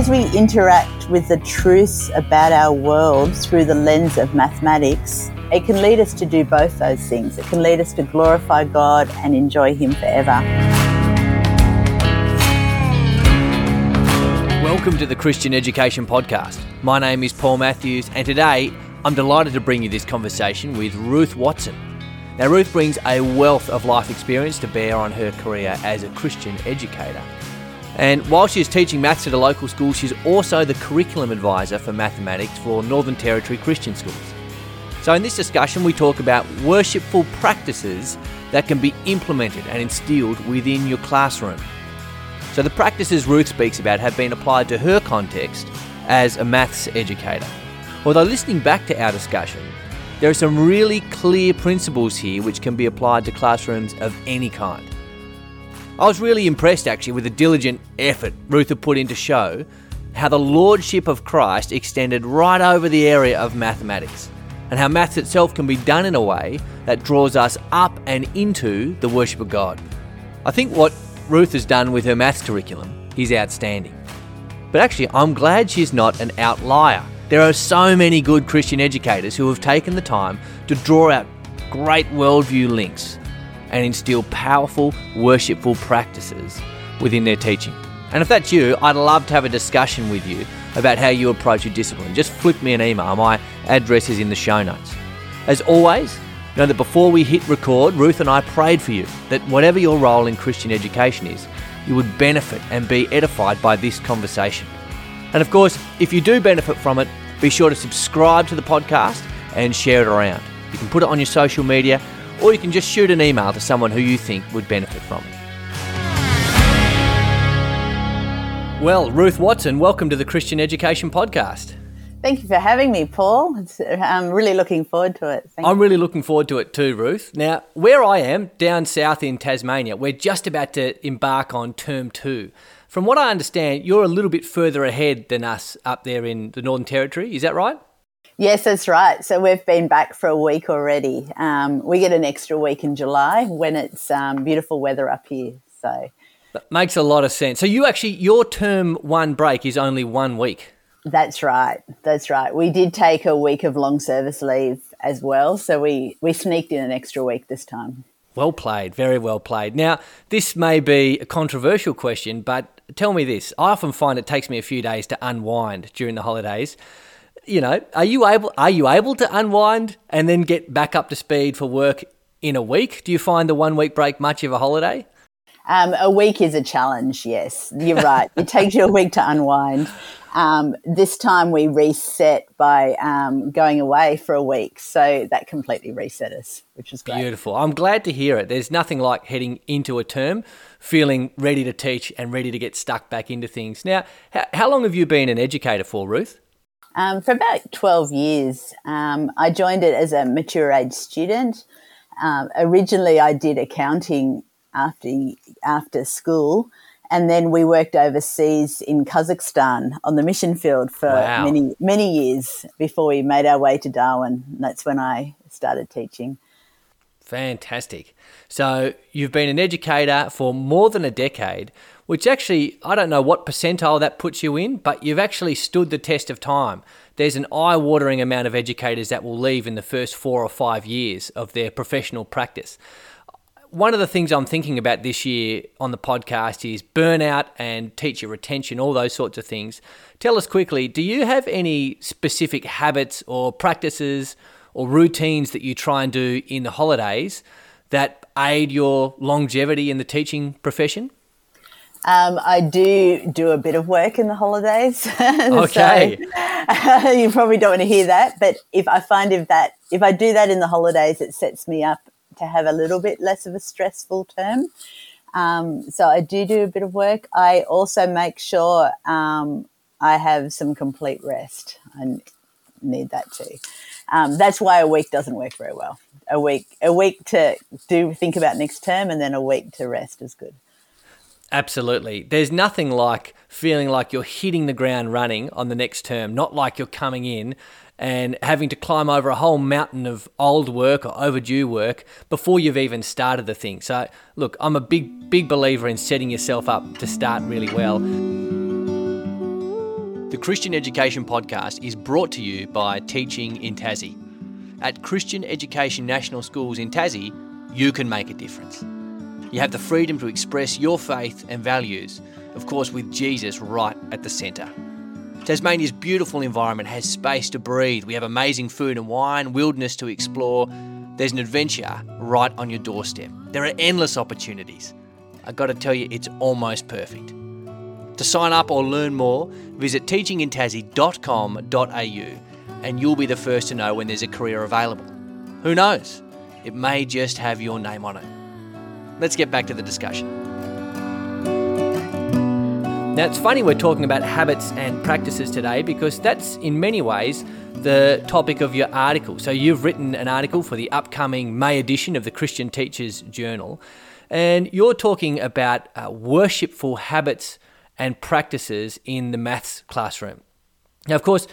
as we interact with the truths about our world through the lens of mathematics, it can lead us to do both those things. It can lead us to glorify God and enjoy Him forever. Welcome to the Christian Education Podcast. My name is Paul Matthews, and today I'm delighted to bring you this conversation with Ruth Watson. Now, Ruth brings a wealth of life experience to bear on her career as a Christian educator. And while she is teaching maths at a local school, she's also the curriculum advisor for mathematics for Northern Territory Christian schools. So, in this discussion, we talk about worshipful practices that can be implemented and instilled within your classroom. So, the practices Ruth speaks about have been applied to her context as a maths educator. Although, listening back to our discussion, there are some really clear principles here which can be applied to classrooms of any kind. I was really impressed actually with the diligent effort Ruth had put in to show how the Lordship of Christ extended right over the area of mathematics, and how maths itself can be done in a way that draws us up and into the worship of God. I think what Ruth has done with her maths curriculum is outstanding. But actually, I'm glad she's not an outlier. There are so many good Christian educators who have taken the time to draw out great worldview links and instill powerful, worshipful practices within their teaching. And if that's you, I'd love to have a discussion with you about how you approach your discipline. Just flick me an email. My address is in the show notes. As always, know that before we hit record, Ruth and I prayed for you that whatever your role in Christian education is, you would benefit and be edified by this conversation. And of course, if you do benefit from it, be sure to subscribe to the podcast and share it around. You can put it on your social media or you can just shoot an email to someone who you think would benefit from it. Well, Ruth Watson, welcome to the Christian Education Podcast. Thank you for having me, Paul. It's, I'm really looking forward to it. Thank I'm you. really looking forward to it too, Ruth. Now, where I am, down south in Tasmania, we're just about to embark on term two. From what I understand, you're a little bit further ahead than us up there in the Northern Territory. Is that right? Yes, that's right. So we've been back for a week already. Um, we get an extra week in July when it's um, beautiful weather up here. So that makes a lot of sense. So you actually your term one break is only one week. That's right. That's right. We did take a week of long service leave as well, so we we sneaked in an extra week this time. Well played, very well played. Now, this may be a controversial question, but tell me this. I often find it takes me a few days to unwind during the holidays you know, are you able are you able to unwind and then get back up to speed for work in a week? Do you find the one week break much of a holiday? Um, a week is a challenge. Yes, you're right. it takes you a week to unwind. Um, this time we reset by um, going away for a week, so that completely reset us, which is great. Beautiful. I'm glad to hear it. There's nothing like heading into a term feeling ready to teach and ready to get stuck back into things. Now, how, how long have you been an educator for, Ruth? Um, for about 12 years. Um, I joined it as a mature age student. Um, originally, I did accounting after, after school, and then we worked overseas in Kazakhstan on the mission field for wow. many, many years before we made our way to Darwin. that's when I started teaching. Fantastic. So, you've been an educator for more than a decade which actually, I don't know what percentile that puts you in, but you've actually stood the test of time. There's an eye watering amount of educators that will leave in the first four or five years of their professional practice. One of the things I'm thinking about this year on the podcast is burnout and teacher retention, all those sorts of things. Tell us quickly do you have any specific habits or practices or routines that you try and do in the holidays that aid your longevity in the teaching profession? Um, I do do a bit of work in the holidays. Okay. so, you probably don't want to hear that, but if I find if that if I do that in the holidays, it sets me up to have a little bit less of a stressful term. Um, so I do do a bit of work. I also make sure um, I have some complete rest. I need that too. Um, that's why a week doesn't work very well. A week, a week to do think about next term, and then a week to rest is good. Absolutely. There's nothing like feeling like you're hitting the ground running on the next term, not like you're coming in and having to climb over a whole mountain of old work or overdue work before you've even started the thing. So, look, I'm a big, big believer in setting yourself up to start really well. Christian Education Podcast is brought to you by Teaching in Tassie. At Christian Education National Schools in Tassie, you can make a difference. You have the freedom to express your faith and values, of course, with Jesus right at the centre. Tasmania's beautiful environment has space to breathe. We have amazing food and wine, wilderness to explore. There's an adventure right on your doorstep. There are endless opportunities. I've got to tell you, it's almost perfect. To sign up or learn more, visit teachingintassie.com.au and you'll be the first to know when there's a career available. Who knows? It may just have your name on it. Let's get back to the discussion. Now, it's funny we're talking about habits and practices today because that's in many ways the topic of your article. So, you've written an article for the upcoming May edition of the Christian Teachers Journal, and you're talking about uh, worshipful habits and practices in the maths classroom. Now, of course,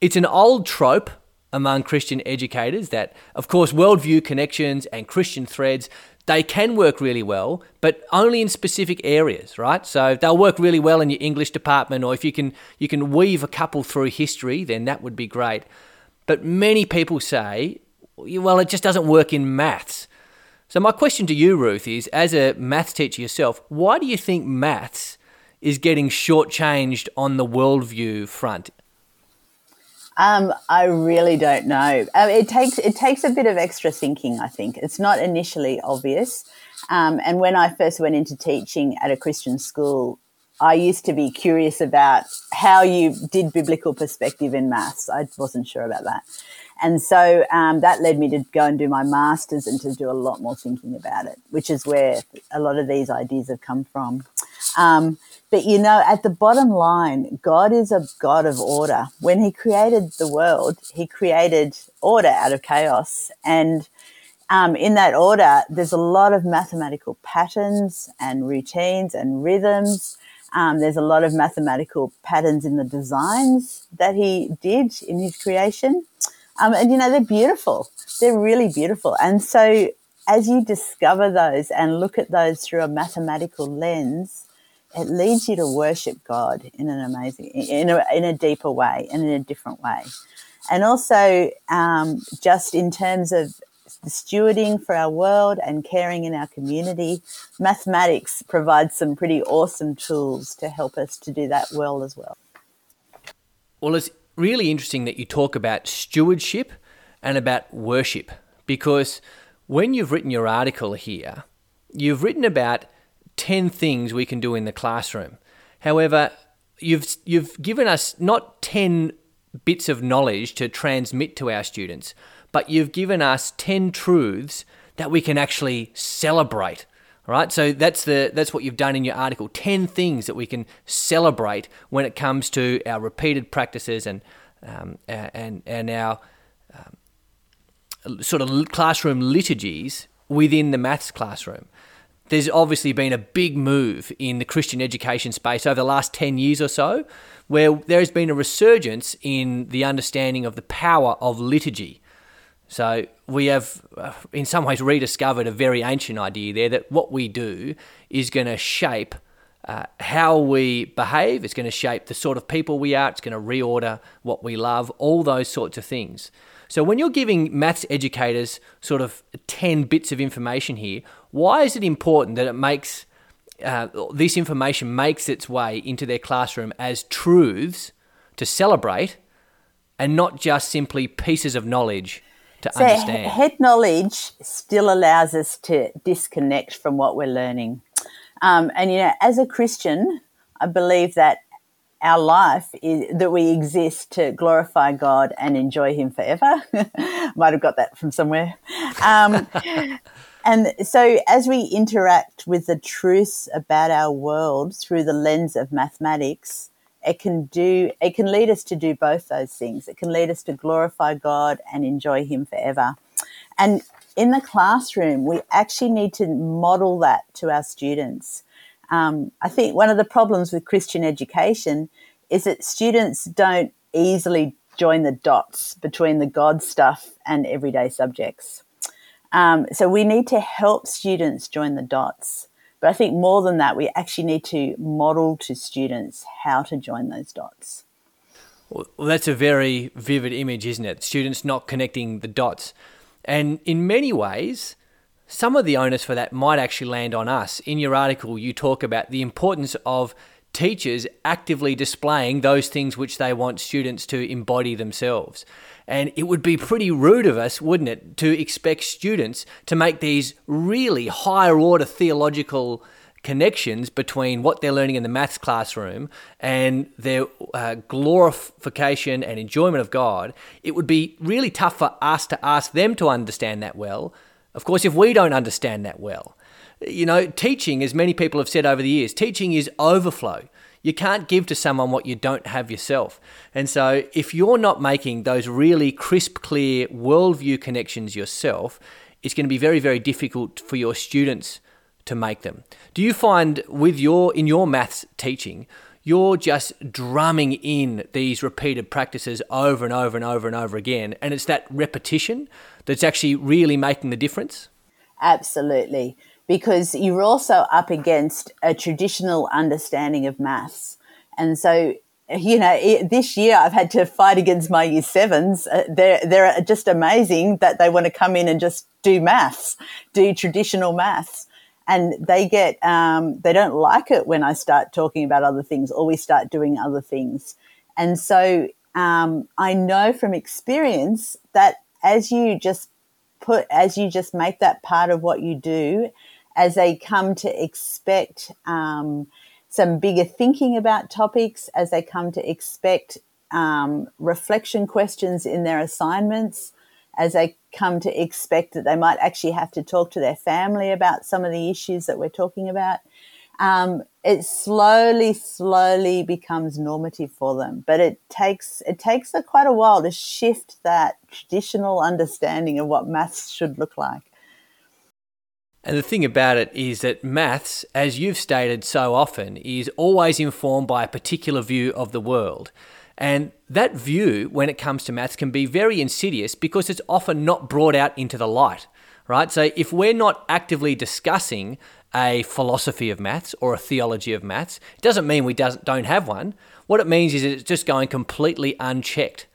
it's an old trope among Christian educators that, of course, worldview connections and Christian threads they can work really well, but only in specific areas, right? So they'll work really well in your English department, or if you can you can weave a couple through history, then that would be great. But many people say, well, it just doesn't work in maths. So my question to you, Ruth, is as a maths teacher yourself, why do you think maths is getting shortchanged on the worldview front? Um, I really don't know. Um, it takes it takes a bit of extra thinking. I think it's not initially obvious. Um, and when I first went into teaching at a Christian school, I used to be curious about how you did biblical perspective in maths. I wasn't sure about that. And so um, that led me to go and do my master's and to do a lot more thinking about it, which is where a lot of these ideas have come from. Um, but you know, at the bottom line, God is a God of order. When He created the world, He created order out of chaos. And um, in that order, there's a lot of mathematical patterns and routines and rhythms. Um, there's a lot of mathematical patterns in the designs that He did in His creation. Um, and you know, they're beautiful. They're really beautiful. And so as you discover those and look at those through a mathematical lens, it leads you to worship God in an amazing, in a, in a deeper way and in a different way. And also, um, just in terms of stewarding for our world and caring in our community, mathematics provides some pretty awesome tools to help us to do that well as well. Well, it's really interesting that you talk about stewardship and about worship because when you've written your article here, you've written about 10 things we can do in the classroom. However, you've, you've given us not 10 bits of knowledge to transmit to our students, but you've given us 10 truths that we can actually celebrate. Right, so that's the that's what you've done in your article. Ten things that we can celebrate when it comes to our repeated practices and um, and and our um, sort of classroom liturgies within the maths classroom there's obviously been a big move in the Christian education space over the last 10 years or so, where there has been a resurgence in the understanding of the power of liturgy. So we have, uh, in some ways, rediscovered a very ancient idea there that what we do is going to shape uh, how we behave, it's going to shape the sort of people we are, it's going to reorder what we love, all those sorts of things. So when you're giving maths educators sort of 10 bits of information here, why is it important that it makes uh, this information makes its way into their classroom as truths to celebrate and not just simply pieces of knowledge to so understand? Head knowledge still allows us to disconnect from what we're learning. Um, and, you know, as a Christian, I believe that our life is that we exist to glorify God and enjoy Him forever. Might have got that from somewhere. Um, and so, as we interact with the truths about our world through the lens of mathematics, it can do it can lead us to do both those things. It can lead us to glorify God and enjoy Him forever. And in the classroom, we actually need to model that to our students. Um, I think one of the problems with Christian education is that students don't easily join the dots between the God stuff and everyday subjects. Um, so we need to help students join the dots. But I think more than that, we actually need to model to students how to join those dots. Well, that's a very vivid image, isn't it? Students not connecting the dots. And in many ways, some of the onus for that might actually land on us. In your article, you talk about the importance of teachers actively displaying those things which they want students to embody themselves. And it would be pretty rude of us, wouldn't it, to expect students to make these really higher order theological connections between what they're learning in the maths classroom and their uh, glorification and enjoyment of God. It would be really tough for us to ask them to understand that well. Of course, if we don't understand that well, you know, teaching, as many people have said over the years, teaching is overflow. You can't give to someone what you don't have yourself. And so, if you're not making those really crisp, clear worldview connections yourself, it's going to be very, very difficult for your students to make them. Do you find with your in your maths teaching, you're just drumming in these repeated practices over and over and over and over again, and it's that repetition that's actually really making the difference? Absolutely because you're also up against a traditional understanding of maths. And so, you know, it, this year I've had to fight against my year sevens. Uh, they're, they're just amazing that they want to come in and just do maths, do traditional maths. And they get, um, they don't like it when I start talking about other things or we start doing other things. And so, um, I know from experience that as you just put, as you just make that part of what you do as they come to expect um, some bigger thinking about topics, as they come to expect um, reflection questions in their assignments, as they come to expect that they might actually have to talk to their family about some of the issues that we're talking about. Um, it slowly, slowly becomes normative for them, but it takes it takes a, quite a while to shift that traditional understanding of what maths should look like. And the thing about it is that maths, as you've stated so often, is always informed by a particular view of the world. And that view, when it comes to maths, can be very insidious because it's often not brought out into the light, right? So if we're not actively discussing a philosophy of maths or a theology of maths, it doesn't mean we don't have one. What it means is it's just going completely unchecked.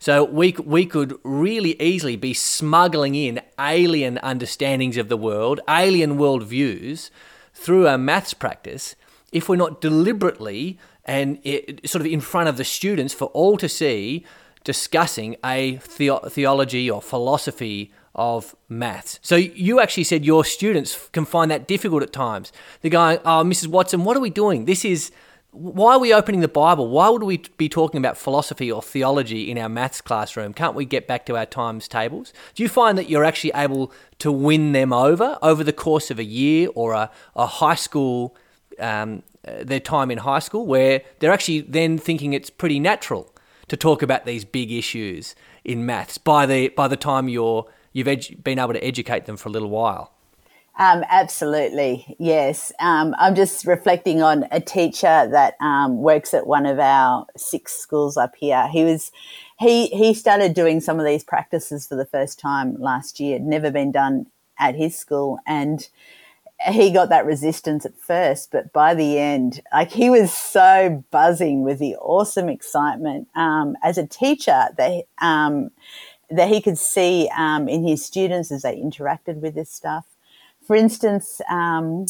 So we, we could really easily be smuggling in alien understandings of the world, alien worldviews through our maths practice if we're not deliberately and it, sort of in front of the students for all to see discussing a the- theology or philosophy of maths. So you actually said your students can find that difficult at times. They're going, "Oh, Mrs. Watson, what are we doing? This is why are we opening the Bible? Why would we be talking about philosophy or theology in our maths classroom? Can't we get back to our times tables? Do you find that you're actually able to win them over over the course of a year or a, a high school, um, uh, their time in high school, where they're actually then thinking it's pretty natural to talk about these big issues in maths by the by the time you're you've edu- been able to educate them for a little while? Um, absolutely, yes. Um, I'm just reflecting on a teacher that um, works at one of our six schools up here. He was he he started doing some of these practices for the first time last year. Never been done at his school, and he got that resistance at first, but by the end, like he was so buzzing with the awesome excitement um, as a teacher that um, that he could see um, in his students as they interacted with this stuff for instance, um,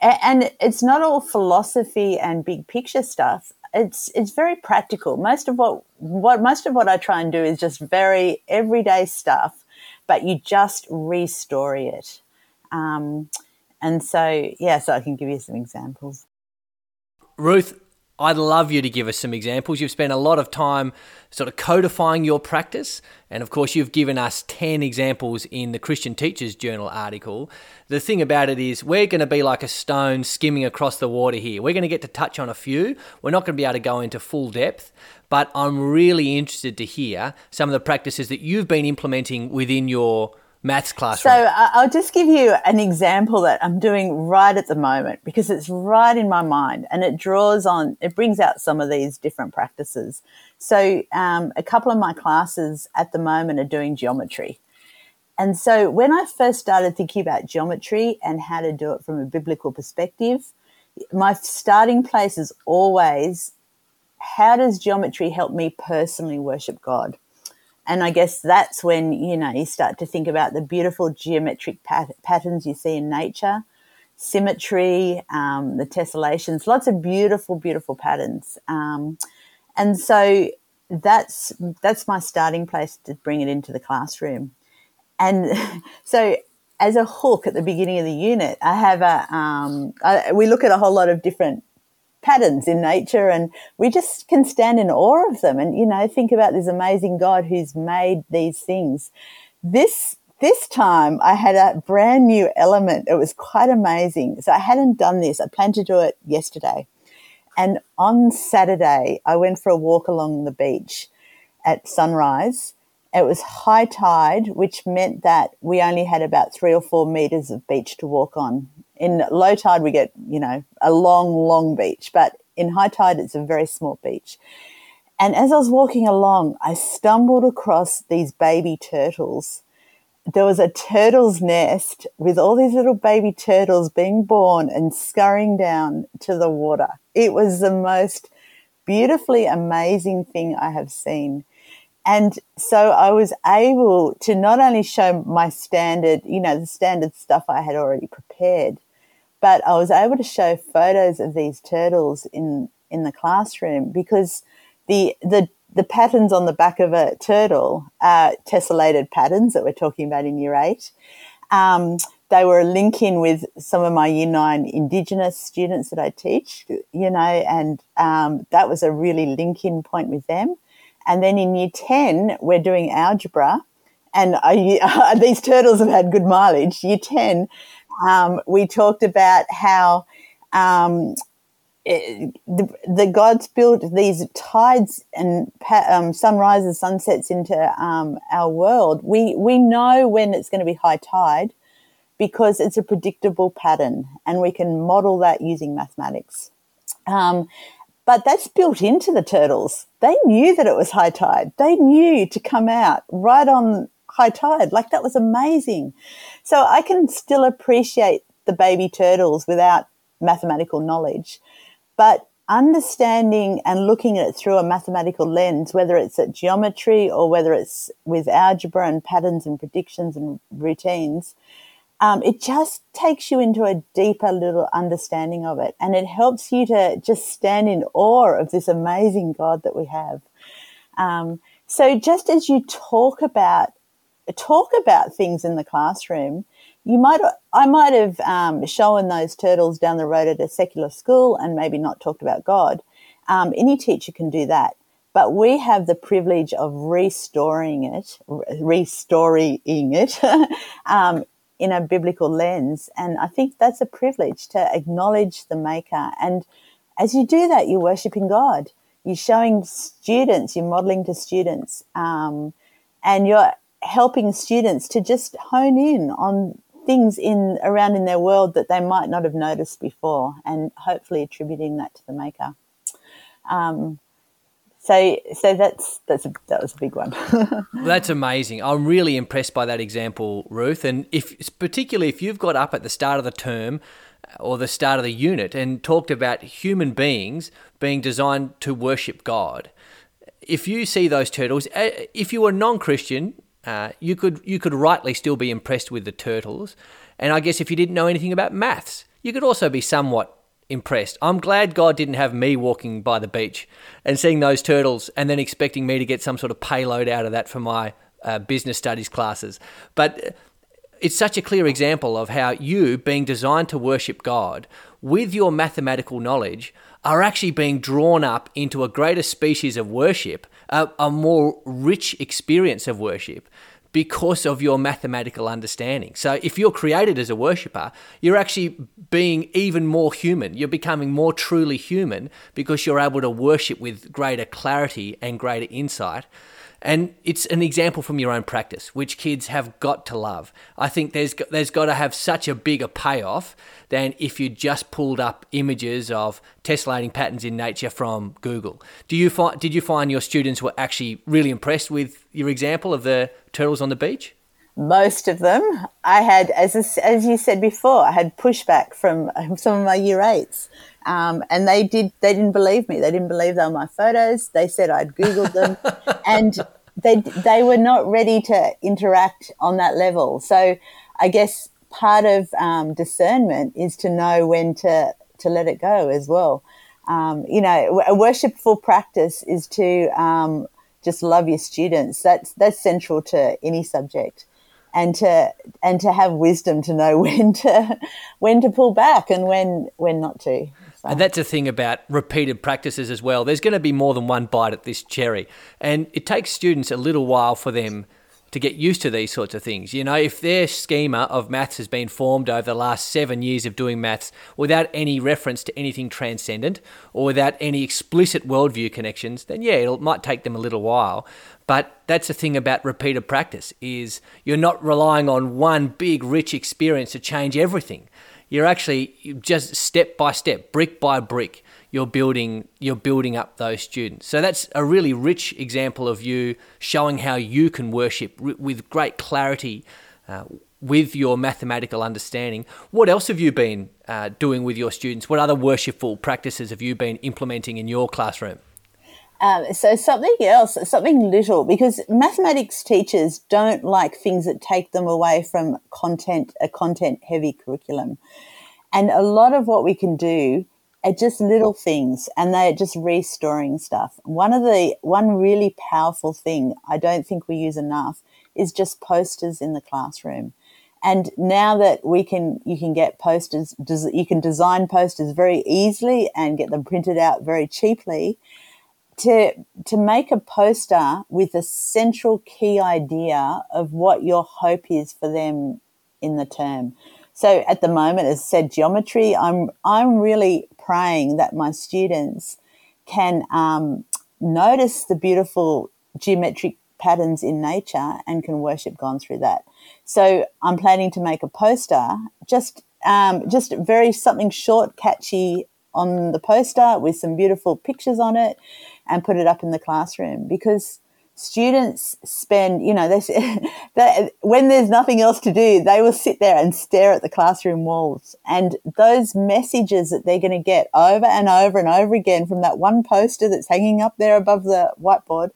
and it's not all philosophy and big picture stuff. It's it's very practical. Most of what what most of what I try and do is just very everyday stuff, but you just restory it. Um, and so, yeah, so I can give you some examples. Ruth, I'd love you to give us some examples. You've spent a lot of time sort of codifying your practice. And of course, you've given us 10 examples in the Christian Teachers Journal article. The thing about it is, we're going to be like a stone skimming across the water here. We're going to get to touch on a few. We're not going to be able to go into full depth, but I'm really interested to hear some of the practices that you've been implementing within your maths classroom? So I'll just give you an example that I'm doing right at the moment because it's right in my mind and it draws on, it brings out some of these different practices. So um, a couple of my classes at the moment are doing geometry. And so when I first started thinking about geometry and how to do it from a biblical perspective, my starting place is always how does geometry help me personally worship God? And I guess that's when, you know, you start to think about the beautiful geometric pat- patterns you see in nature, symmetry, um, the tessellations, lots of beautiful, beautiful patterns. Um, and so that's, that's my starting place to bring it into the classroom. And so as a hook at the beginning of the unit, I have a, um, I, we look at a whole lot of different patterns in nature and we just can stand in awe of them. And you know think about this amazing god who's made these things. This this time i had a brand new element. It was quite amazing. So i hadn't done this. I planned to do it yesterday. And on saturday i went for a walk along the beach at sunrise. It was high tide which meant that we only had about three or four meters of beach to walk on in low tide, we get, you know, a long, long beach, but in high tide, it's a very small beach. And as I was walking along, I stumbled across these baby turtles. There was a turtle's nest with all these little baby turtles being born and scurrying down to the water. It was the most beautifully amazing thing I have seen. And so I was able to not only show my standard, you know, the standard stuff I had already prepared, but I was able to show photos of these turtles in, in the classroom because the, the, the patterns on the back of a turtle are tessellated patterns that we're talking about in year eight. Um, they were a link in with some of my year nine Indigenous students that I teach, you know, and um, that was a really link in point with them. And then in year 10, we're doing algebra. And I, these turtles have had good mileage. Year 10, um, we talked about how um, it, the, the, gods built these tides and um, sunrises, sunsets into um, our world. We we know when it's going to be high tide because it's a predictable pattern, and we can model that using mathematics. Um, but that's built into the turtles. They knew that it was high tide. They knew to come out right on high tide. Like that was amazing. So I can still appreciate the baby turtles without mathematical knowledge, but understanding and looking at it through a mathematical lens, whether it's at geometry or whether it's with algebra and patterns and predictions and routines, um, it just takes you into a deeper little understanding of it. And it helps you to just stand in awe of this amazing God that we have. Um, so just as you talk about talk about things in the classroom. You might, I might have um, shown those turtles down the road at a secular school and maybe not talked about God. Um, any teacher can do that, but we have the privilege of restorying it, restorying it um, in a biblical lens, and I think that's a privilege to acknowledge the Maker. And as you do that, you're worshiping God. You're showing students, you're modeling to students, um, and you're helping students to just hone in on things in around in their world that they might not have noticed before, and hopefully attributing that to the maker. Um, so, so that's that's a, that was a big one. that's amazing. I'm really impressed by that example, Ruth. And if particularly if you've got up at the start of the term or the start of the unit and talked about human beings being designed to worship God, if you see those turtles, eh, if you were non-Christian, uh, you could you could rightly still be impressed with the turtles, and I guess if you didn't know anything about maths, you could also be somewhat impressed. I'm glad God didn't have me walking by the beach and seeing those turtles and then expecting me to get some sort of payload out of that for my uh, business studies classes. But it's such a clear example of how you, being designed to worship God with your mathematical knowledge, are actually being drawn up into a greater species of worship, a, a more rich experience of worship because of your mathematical understanding. So if you're created as a worshiper, you're actually being even more human. You're becoming more truly human because you're able to worship with greater clarity and greater insight. And it's an example from your own practice, which kids have got to love. I think there's there's got to have such a bigger payoff than if you just pulled up images of tessellating patterns in nature from Google. Do you find did you find your students were actually really impressed with your example of the turtles on the beach? Most of them. I had, as as you said before, I had pushback from some of my year eights um, and they did. They didn't believe me. They didn't believe they were my photos. They said I'd googled them, and they they were not ready to interact on that level. So I guess part of um, discernment is to know when to to let it go as well. Um, you know, a worshipful practice is to um, just love your students. That's that's central to any subject, and to and to have wisdom to know when to when to pull back and when when not to. So. And that's the thing about repeated practices as well. There's going to be more than one bite at this cherry, and it takes students a little while for them to get used to these sorts of things. You know, if their schema of maths has been formed over the last seven years of doing maths without any reference to anything transcendent or without any explicit worldview connections, then yeah, it might take them a little while. But that's the thing about repeated practice is you're not relying on one big rich experience to change everything. You're actually just step by step, brick by brick you're building you're building up those students. So that's a really rich example of you showing how you can worship with great clarity. Uh, with your mathematical understanding, what else have you been uh, doing with your students? What other worshipful practices have you been implementing in your classroom? Um, so something else, something little, because mathematics teachers don't like things that take them away from content, a content heavy curriculum. And a lot of what we can do are just little things and they're just restorying stuff. One of the, one really powerful thing I don't think we use enough is just posters in the classroom. And now that we can, you can get posters, you can design posters very easily and get them printed out very cheaply. To, to make a poster with a central key idea of what your hope is for them in the term. So at the moment, as said, geometry, I'm, I'm really praying that my students can um, notice the beautiful geometric patterns in nature and can worship God through that. So I'm planning to make a poster, just um, just very something short, catchy on the poster with some beautiful pictures on it, and put it up in the classroom because students spend, you know, they, they, when there's nothing else to do, they will sit there and stare at the classroom walls. And those messages that they're going to get over and over and over again from that one poster that's hanging up there above the whiteboard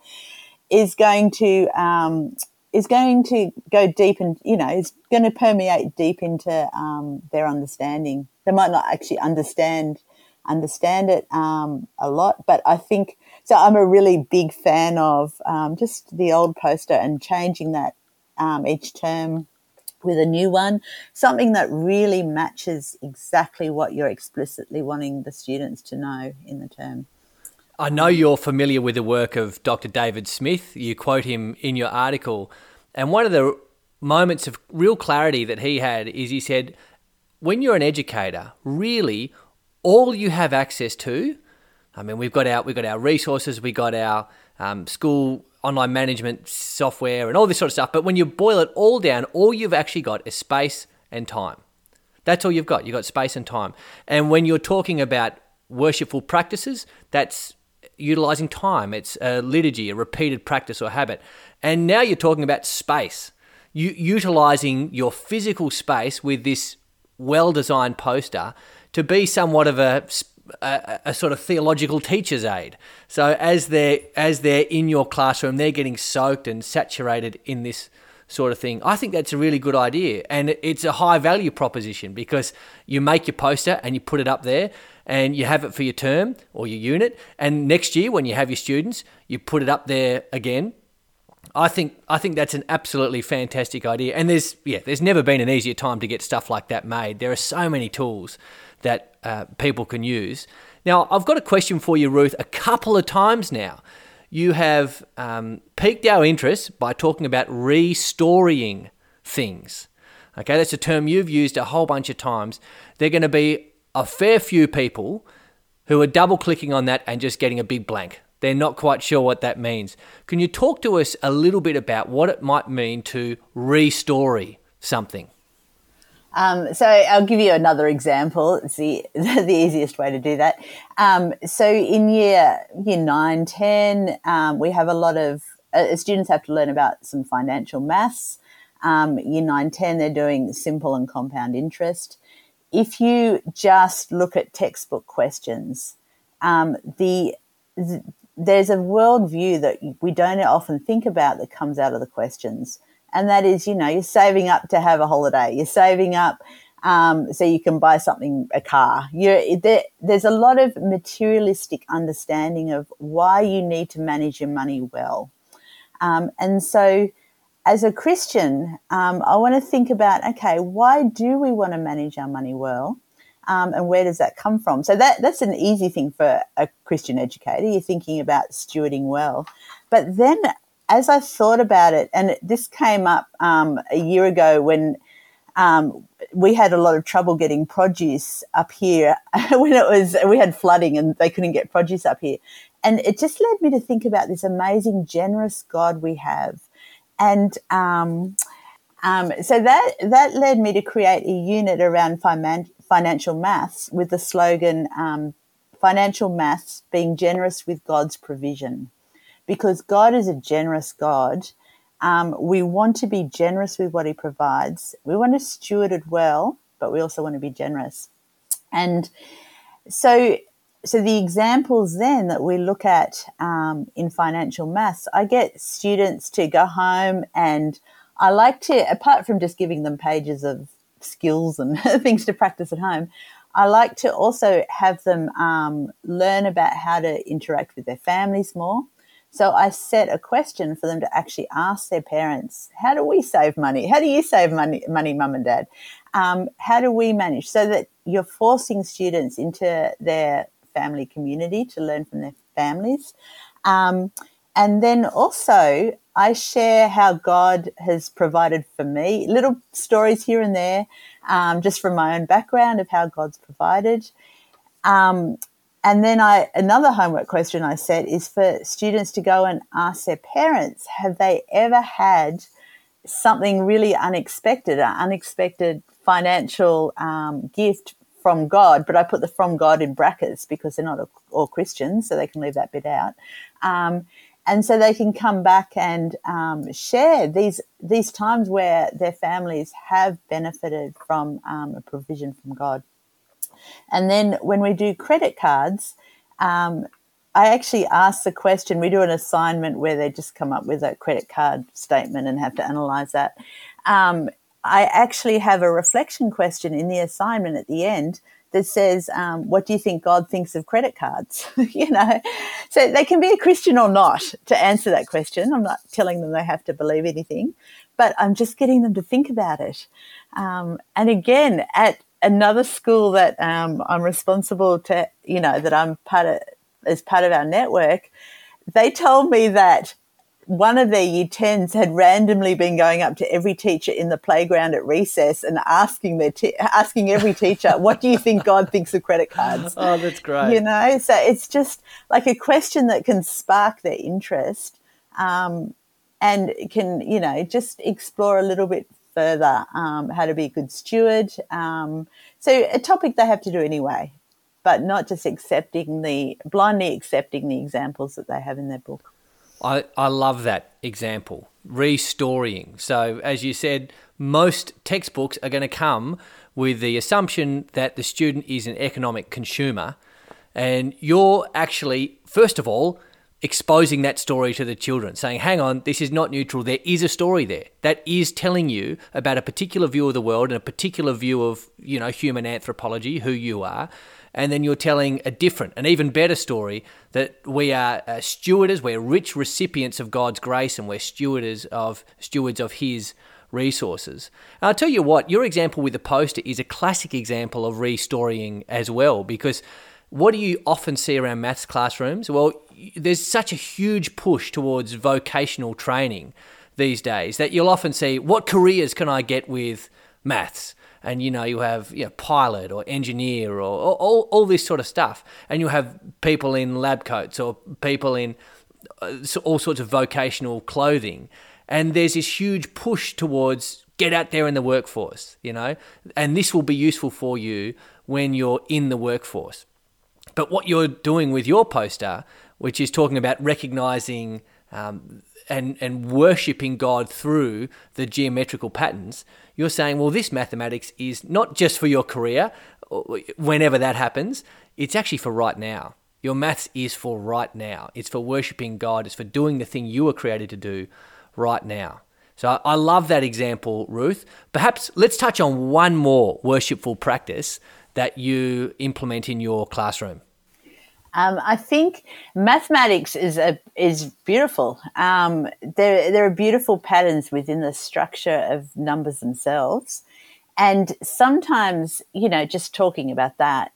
is going to, um, is going to go deep and, you know, is going to permeate deep into um, their understanding. They might not actually understand understand it um, a lot, but I think so I'm a really big fan of um, just the old poster and changing that um, each term with a new one, something that really matches exactly what you're explicitly wanting the students to know in the term. I know you're familiar with the work of Dr. David Smith. You quote him in your article. And one of the moments of real clarity that he had is he said, when you're an educator, really all you have access to I mean, we've got our we've got our resources, we got our um, school online management software, and all this sort of stuff. But when you boil it all down, all you've actually got is space and time. That's all you've got. You've got space and time. And when you're talking about worshipful practices, that's utilizing time. It's a liturgy, a repeated practice or habit. And now you're talking about space. Utilizing your physical space with this well-designed poster to be somewhat of a a, a, sort of theological teacher's aid. So as they're as they're in your classroom, they're getting soaked and saturated in this sort of thing. I think that's a really good idea, and it's a high value proposition because you make your poster and you put it up there, and you have it for your term or your unit, and next year when you have your students, you put it up there again. I think I think that's an absolutely fantastic idea, and there's yeah, there's never been an easier time to get stuff like that made. There are so many tools that uh, people can use. Now, I've got a question for you, Ruth. A couple of times now, you have um, piqued our interest by talking about restorying things. Okay, that's a term you've used a whole bunch of times. There are going to be a fair few people who are double clicking on that and just getting a big blank. They're not quite sure what that means. Can you talk to us a little bit about what it might mean to restory something? Um, so I'll give you another example. It's the, the easiest way to do that. Um, so in year, year 9, 10, um, we have a lot of, uh, students have to learn about some financial maths. Um, year 9, 10, they're doing simple and compound interest. if you just look at textbook questions, um, the, the there's a worldview that we don't often think about that comes out of the questions, and that is, you know, you're saving up to have a holiday, you're saving up um, so you can buy something, a car. There, there's a lot of materialistic understanding of why you need to manage your money well. Um, and so, as a Christian, um, I want to think about okay, why do we want to manage our money well? Um, and where does that come from? So that that's an easy thing for a Christian educator. You're thinking about stewarding well, but then as I thought about it, and this came up um, a year ago when um, we had a lot of trouble getting produce up here when it was we had flooding and they couldn't get produce up here. And it just led me to think about this amazing generous god we have. And um, um, so that that led me to create a unit around finan- financial maths with the slogan um, financial maths being generous with god's provision because god is a generous god um, we want to be generous with what he provides. We want to steward it well, but we also want to be generous. And so, so the examples then that we look at um, in financial maths, I get students to go home and I like to, apart from just giving them pages of skills and things to practice at home, I like to also have them um, learn about how to interact with their families more. So I set a question for them to actually ask their parents, how do we save money? How do you save money, money mum and dad? Um, how do we manage? So that you're forcing students into their family community to learn from their families. Um, and then also, I share how God has provided for me, little stories here and there, um, just from my own background of how God's provided. Um, and then I another homework question I set is for students to go and ask their parents, have they ever had something really unexpected, an unexpected financial um, gift from God? But I put the from God in brackets because they're not all Christians, so they can leave that bit out. Um, and so they can come back and um, share these these times where their families have benefited from um, a provision from God. And then when we do credit cards, um, I actually ask the question. We do an assignment where they just come up with a credit card statement and have to analyze that. Um, I actually have a reflection question in the assignment at the end that says, um, "What do you think God thinks of credit cards?" you know, so they can be a Christian or not to answer that question. I'm not telling them they have to believe anything, but I'm just getting them to think about it. Um, and again, at another school that um, I'm responsible to, you know, that I'm part of as part of our network, they told me that one of their year 10s had randomly been going up to every teacher in the playground at recess and asking their te- asking every teacher what do you think god thinks of credit cards? Oh that's great. You know so it's just like a question that can spark their interest um, and can you know just explore a little bit further um, how to be a good steward. Um, so a topic they have to do anyway, but not just accepting the blindly accepting the examples that they have in their book. I, I love that example, restorying. So, as you said, most textbooks are going to come with the assumption that the student is an economic consumer. And you're actually, first of all, exposing that story to the children, saying, hang on, this is not neutral. There is a story there that is telling you about a particular view of the world and a particular view of, you know, human anthropology, who you are. And then you're telling a different, an even better story that we are uh, we're rich recipients of God's grace, and we're stewarders of stewards of His resources. And I'll tell you what, your example with the poster is a classic example of restorying as well, because what do you often see around maths classrooms? Well, there's such a huge push towards vocational training these days that you'll often see what careers can I get with maths? And you know, you have you know, pilot or engineer or, or all, all this sort of stuff. And you have people in lab coats or people in uh, all sorts of vocational clothing. And there's this huge push towards get out there in the workforce, you know, and this will be useful for you when you're in the workforce. But what you're doing with your poster, which is talking about recognizing um, and and worshiping God through the geometrical patterns, you're saying, well, this mathematics is not just for your career, whenever that happens. It's actually for right now. Your maths is for right now. It's for worshiping God. It's for doing the thing you were created to do right now. So I love that example, Ruth. Perhaps let's touch on one more worshipful practice that you implement in your classroom. Um, I think mathematics is a, is beautiful. Um, there there are beautiful patterns within the structure of numbers themselves, and sometimes you know just talking about that,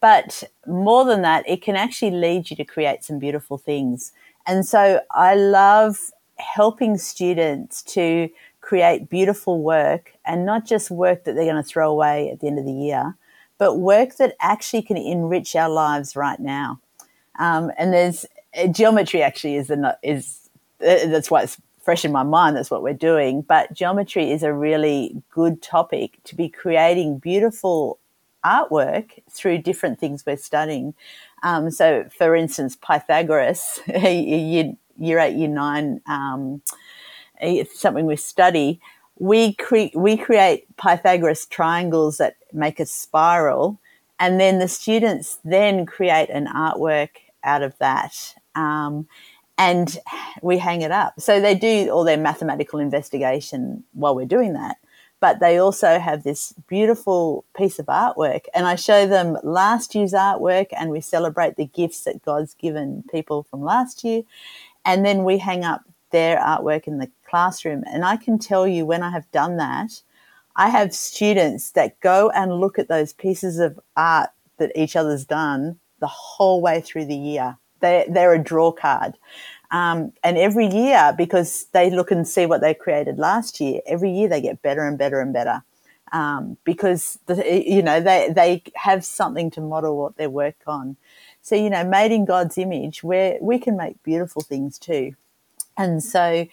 but more than that, it can actually lead you to create some beautiful things. And so I love helping students to create beautiful work and not just work that they're going to throw away at the end of the year, but work that actually can enrich our lives right now. Um, and there's uh, geometry actually is the is uh, that's why it's fresh in my mind. That's what we're doing. But geometry is a really good topic to be creating beautiful artwork through different things we're studying. Um, so, for instance, Pythagoras, year, year eight, year nine, um, something we study we create we create Pythagoras triangles that make a spiral, and then the students then create an artwork out of that, um, and we hang it up. So they do all their mathematical investigation while we're doing that, but they also have this beautiful piece of artwork, and I show them last year's artwork, and we celebrate the gifts that God's given people from last year, and then we hang up their artwork in the classroom. And I can tell you when I have done that, I have students that go and look at those pieces of art that each other's done the whole way through the year. They, they're a draw card. Um, and every year, because they look and see what they created last year, every year they get better and better and better. Um, because the, you know they they have something to model what they work on. So you know, made in God's image, where we can make beautiful things too. And so,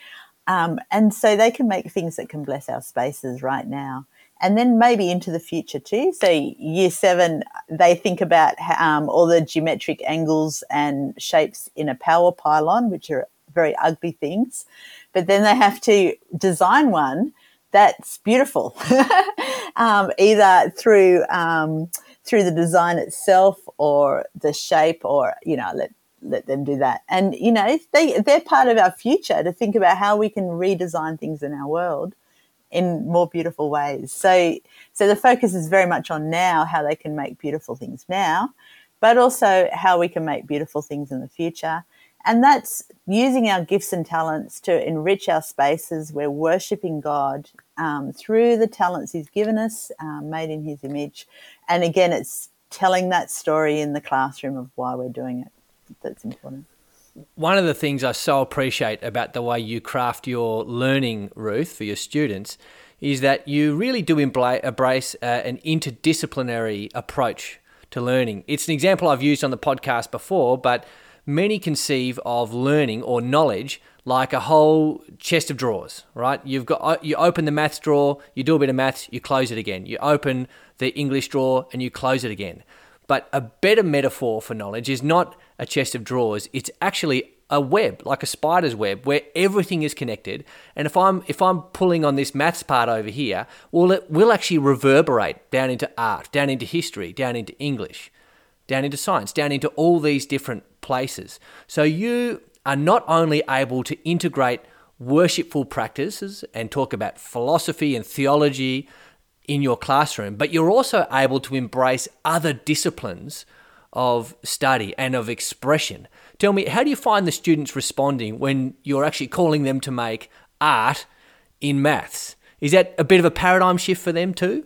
um, and so they can make things that can bless our spaces right now. And then maybe into the future too. So year seven, they think about um, all the geometric angles and shapes in a power pylon, which are very ugly things. But then they have to design one that's beautiful, um, either through um, through the design itself or the shape, or you know, let let them do that. And you know, they they're part of our future to think about how we can redesign things in our world in more beautiful ways. So so the focus is very much on now how they can make beautiful things now, but also how we can make beautiful things in the future. And that's using our gifts and talents to enrich our spaces. We're worshipping God um, through the talents He's given us, um, made in His image. And again, it's telling that story in the classroom of why we're doing it that's important. One of the things I so appreciate about the way you craft your learning, Ruth, for your students, is that you really do embrace uh, an interdisciplinary approach to learning. It's an example I've used on the podcast before, but many conceive of learning or knowledge like a whole chest of drawers, right? You've got uh, you open the maths drawer, you do a bit of maths, you close it again. You open the English drawer and you close it again. But a better metaphor for knowledge is not a chest of drawers. It's actually a web, like a spider's web, where everything is connected. And if I'm if I'm pulling on this maths part over here, well, it will actually reverberate down into art, down into history, down into English, down into science, down into all these different places. So you are not only able to integrate worshipful practices and talk about philosophy and theology in your classroom, but you're also able to embrace other disciplines of study and of expression. Tell me, how do you find the students responding when you're actually calling them to make art in maths? Is that a bit of a paradigm shift for them too?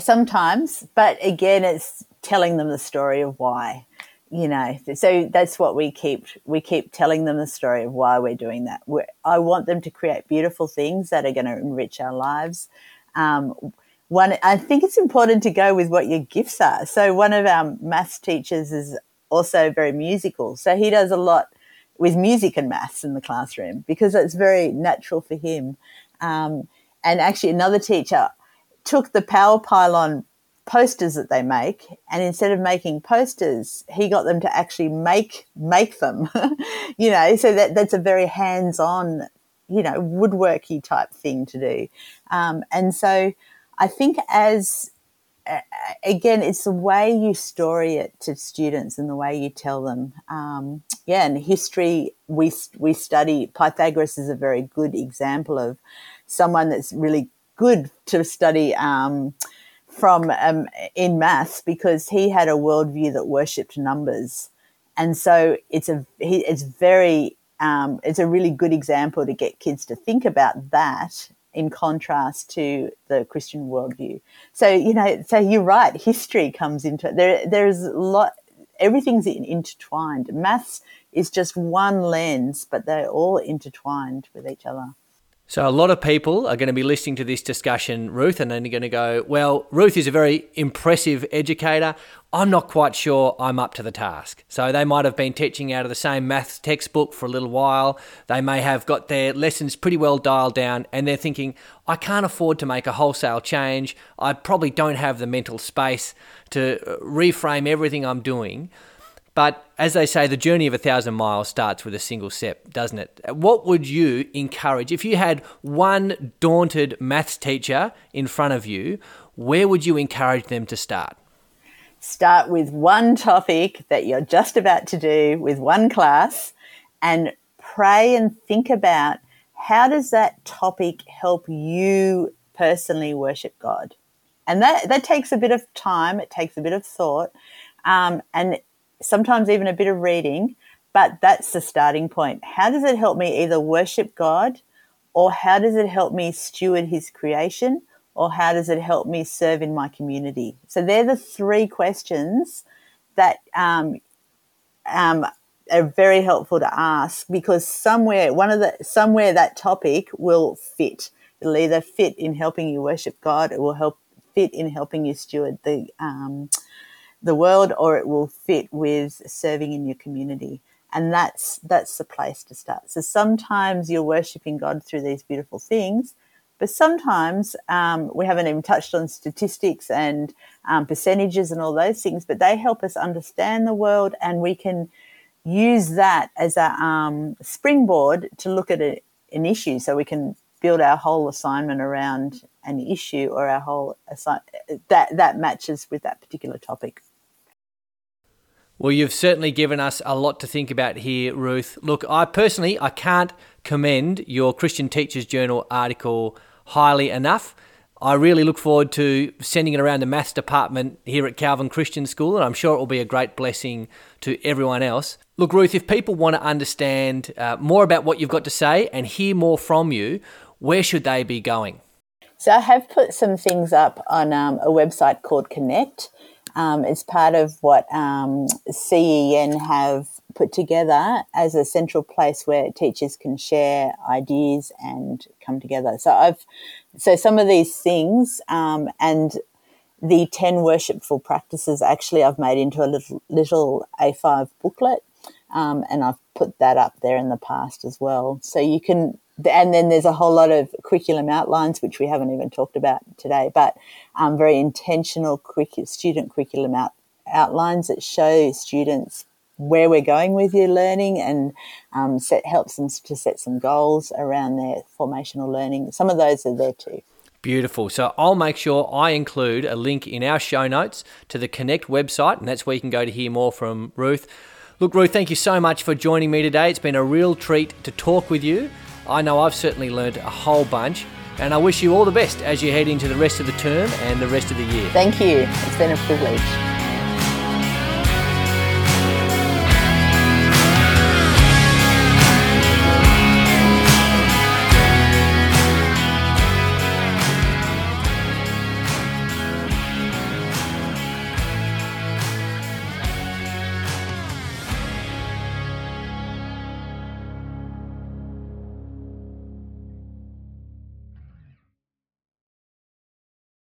Sometimes, but again, it's telling them the story of why. You know, so that's what we keep we keep telling them the story of why we're doing that. We're, I want them to create beautiful things that are going to enrich our lives. Um, one, I think it's important to go with what your gifts are. So one of our maths teachers is also very musical. So he does a lot with music and maths in the classroom because it's very natural for him. Um, and actually another teacher took the power pylon posters that they make and instead of making posters he got them to actually make make them you know so that that's a very hands-on you know woodworky type thing to do um, and so i think as again it's the way you story it to students and the way you tell them. Um, yeah and history we we study pythagoras is a very good example of someone that's really good to study um, from um, in maths because he had a worldview that worshipped numbers, and so it's a it's very um, it's a really good example to get kids to think about that in contrast to the Christian worldview. So you know, so you're right. History comes into it. There, there's a lot. Everything's intertwined. Maths is just one lens, but they're all intertwined with each other. So, a lot of people are going to be listening to this discussion, Ruth, and then you're going to go, Well, Ruth is a very impressive educator. I'm not quite sure I'm up to the task. So, they might have been teaching out of the same maths textbook for a little while. They may have got their lessons pretty well dialed down, and they're thinking, I can't afford to make a wholesale change. I probably don't have the mental space to uh, reframe everything I'm doing. But as they say, the journey of a thousand miles starts with a single step, doesn't it? What would you encourage if you had one daunted maths teacher in front of you? Where would you encourage them to start? Start with one topic that you're just about to do with one class and pray and think about how does that topic help you personally worship God? And that, that takes a bit of time, it takes a bit of thought. Um, and sometimes even a bit of reading, but that's the starting point. How does it help me either worship God or how does it help me steward his creation or how does it help me serve in my community? So they're the three questions that um, um, are very helpful to ask because somewhere one of the somewhere that topic will fit. It'll either fit in helping you worship God, it will help fit in helping you steward the um, the world or it will fit with serving in your community. And that's that's the place to start. So sometimes you're worshiping god through these beautiful things but sometimes um, we haven't even touched on statistics and um, percentages and all those things but they help us understand the world and we can use that as a um, springboard to look at a, an issue. So we can build our whole assignment around an issue or our whole assi- that that matches with that particular topic well, you've certainly given us a lot to think about here, Ruth. Look, I personally I can't commend your Christian Teachers Journal article highly enough. I really look forward to sending it around the maths department here at Calvin Christian School, and I'm sure it will be a great blessing to everyone else. Look, Ruth, if people want to understand uh, more about what you've got to say and hear more from you, where should they be going? So, I have put some things up on um, a website called Connect um, it's part of what um, CEN have put together as a central place where teachers can share ideas and come together. So I've so some of these things um, and the 10 worshipful practices actually I've made into a little little A5 booklet um, and I've put that up there in the past as well. So you can and then there's a whole lot of curriculum outlines which we haven't even talked about today, but um, very intentional curriculum, student curriculum out, outlines that show students where we're going with your learning and um, set, helps them to set some goals around their formational learning. Some of those are there too. Beautiful. So I'll make sure I include a link in our show notes to the Connect website, and that's where you can go to hear more from Ruth. Look, Ruth, thank you so much for joining me today. It's been a real treat to talk with you. I know I've certainly learned a whole bunch, and I wish you all the best as you head into the rest of the term and the rest of the year. Thank you. It's been a privilege.